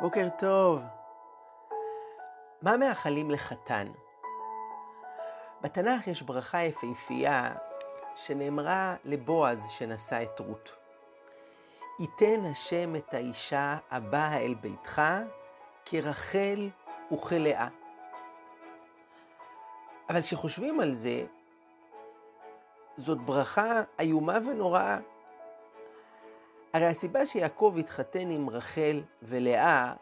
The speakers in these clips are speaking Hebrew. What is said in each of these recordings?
בוקר טוב. מה מאחלים לחתן? בתנ"ך יש ברכה יפהפייה שנאמרה לבועז שנשא את רות. ייתן השם את האישה הבאה אל ביתך כרחל וכלאה. אבל כשחושבים על זה, זאת ברכה איומה ונוראה. הרי הסיבה שיעקב התחתן עם רחל ולאה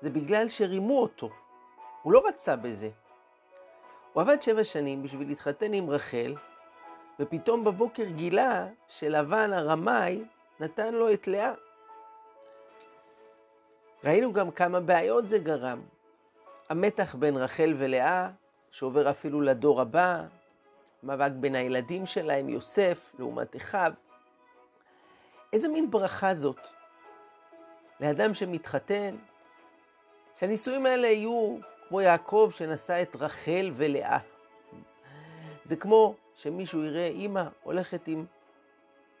זה בגלל שרימו אותו. הוא לא רצה בזה. הוא עבד שבע שנים בשביל להתחתן עם רחל, ופתאום בבוקר גילה שלבן הרמאי נתן לו את לאה. ראינו גם כמה בעיות זה גרם. המתח בין רחל ולאה, שעובר אפילו לדור הבא, מאבק בין הילדים שלהם, יוסף לעומת אחיו. איזה מין ברכה זאת? לאדם שמתחתן, שהנישואים האלה יהיו כמו יעקב שנשא את רחל ולאה. זה כמו שמישהו יראה אימא הולכת עם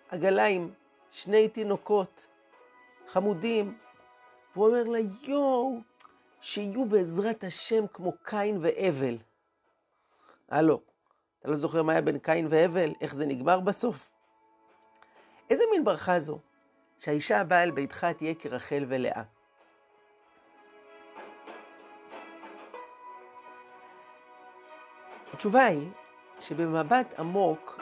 עגלה עם שני תינוקות חמודים, והוא אומר לה, יואו, שיהיו בעזרת השם כמו קין והבל. הלו, אתה לא זוכר מה היה בין קין והבל? איך זה נגמר בסוף? איזה מין ברכה זו? שהאישה הבאה אל ביתך תהיה כרחל ולאה. התשובה היא שבמבט עמוק,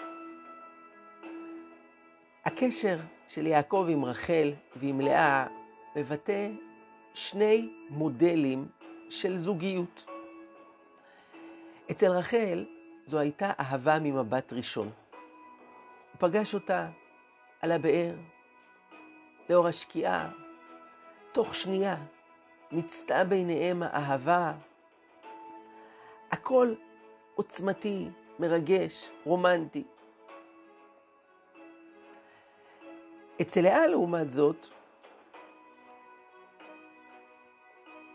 הקשר של יעקב עם רחל ועם לאה מבטא שני מודלים של זוגיות. אצל רחל זו הייתה אהבה ממבט ראשון. הוא פגש אותה על הבאר, לאור השקיעה, תוך שנייה נצתה ביניהם האהבה. הכל עוצמתי, מרגש, רומנטי. אצל לאה, לעומת זאת,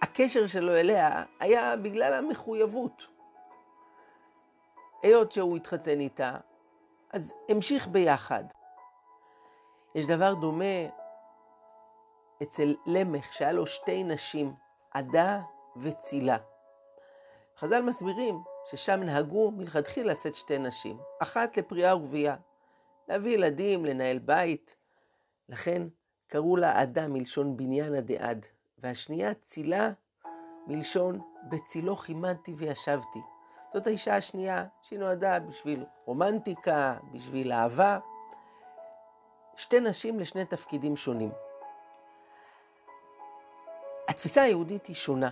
הקשר שלו אליה היה בגלל המחויבות. היות שהוא התחתן איתה, אז המשיך ביחד. יש דבר דומה אצל למך, שהיה לו שתי נשים, עדה וצילה. חז"ל מסבירים ששם נהגו מלכתחילה לשאת שתי נשים, אחת לפריאה ורבייה, להביא ילדים, לנהל בית. לכן קראו לה עדה מלשון בניינה דעד, והשנייה צילה מלשון בצילו כימדתי וישבתי. זאת האישה השנייה שהיא נועדה בשביל רומנטיקה, בשביל אהבה. שתי נשים לשני תפקידים שונים. התפיסה היהודית היא שונה.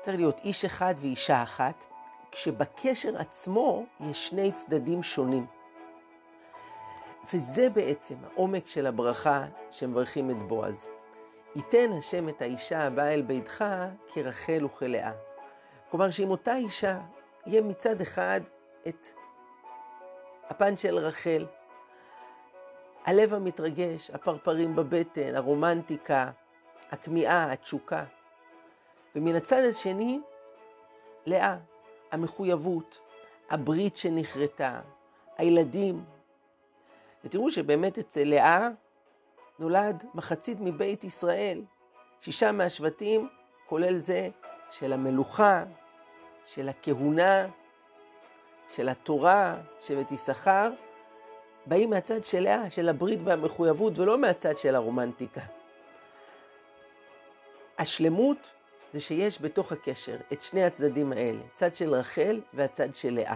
צריך להיות איש אחד ואישה אחת, כשבקשר עצמו יש שני צדדים שונים. וזה בעצם העומק של הברכה שמברכים את בועז. ייתן השם את האישה הבאה אל ביתך כרחל וכלאה. כלומר שאם אותה אישה יהיה מצד אחד את הפן של רחל, הלב המתרגש, הפרפרים בבטן, הרומנטיקה, הכמיהה, התשוקה. ומן הצד השני, לאה, המחויבות, הברית שנכרתה, הילדים. ותראו שבאמת אצל לאה נולד מחצית מבית ישראל, שישה מהשבטים, כולל זה של המלוכה, של הכהונה, של התורה, שבט יששכר, באים מהצד של לאה, של הברית והמחויבות, ולא מהצד של הרומנטיקה. השלמות זה שיש בתוך הקשר את שני הצדדים האלה, צד של רחל והצד של לאה.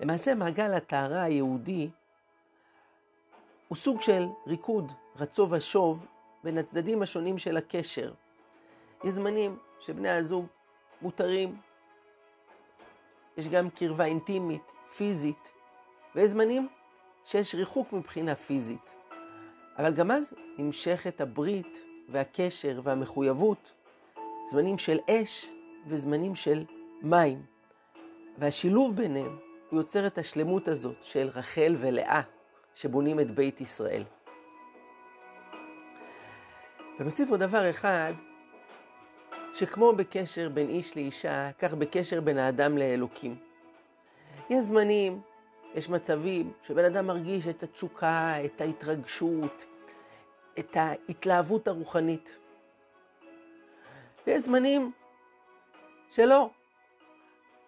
למעשה מעגל הטהרה היהודי הוא סוג של ריקוד, רצו ושוב, בין הצדדים השונים של הקשר. יש זמנים שבני הזוג מותרים, יש גם קרבה אינטימית, פיזית, ויש זמנים שיש ריחוק מבחינה פיזית. אבל גם אז נמשכת הברית והקשר והמחויבות, זמנים של אש וזמנים של מים. והשילוב ביניהם הוא יוצר את השלמות הזאת של רחל ולאה, שבונים את בית ישראל. ונוסיף עוד דבר אחד, שכמו בקשר בין איש לאישה, כך בקשר בין האדם לאלוקים. יש זמנים, יש מצבים שבן אדם מרגיש את התשוקה, את ההתרגשות, את ההתלהבות הרוחנית. ויש זמנים שלא,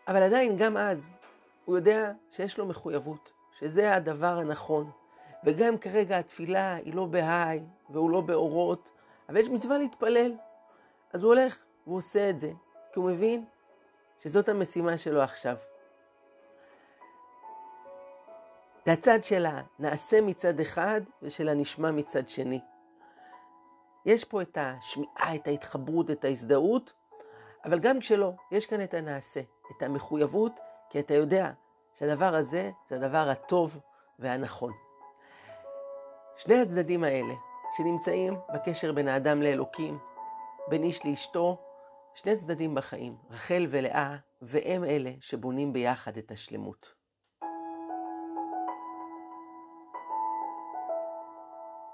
אבל עדיין גם אז הוא יודע שיש לו מחויבות, שזה הדבר הנכון. וגם כרגע התפילה היא לא בהיי והוא לא באורות, אבל יש מצווה להתפלל. אז הוא הולך והוא עושה את זה, כי הוא מבין שזאת המשימה שלו עכשיו. זה הצד של הנעשה מצד אחד ושל הנשמע מצד שני. יש פה את השמיעה, את ההתחברות, את ההזדהות, אבל גם כשלא, יש כאן את הנעשה, את המחויבות, כי אתה יודע שהדבר הזה זה הדבר הטוב והנכון. שני הצדדים האלה, שנמצאים בקשר בין האדם לאלוקים, בין איש לאשתו, שני צדדים בחיים, רחל ולאה, והם אלה שבונים ביחד את השלמות.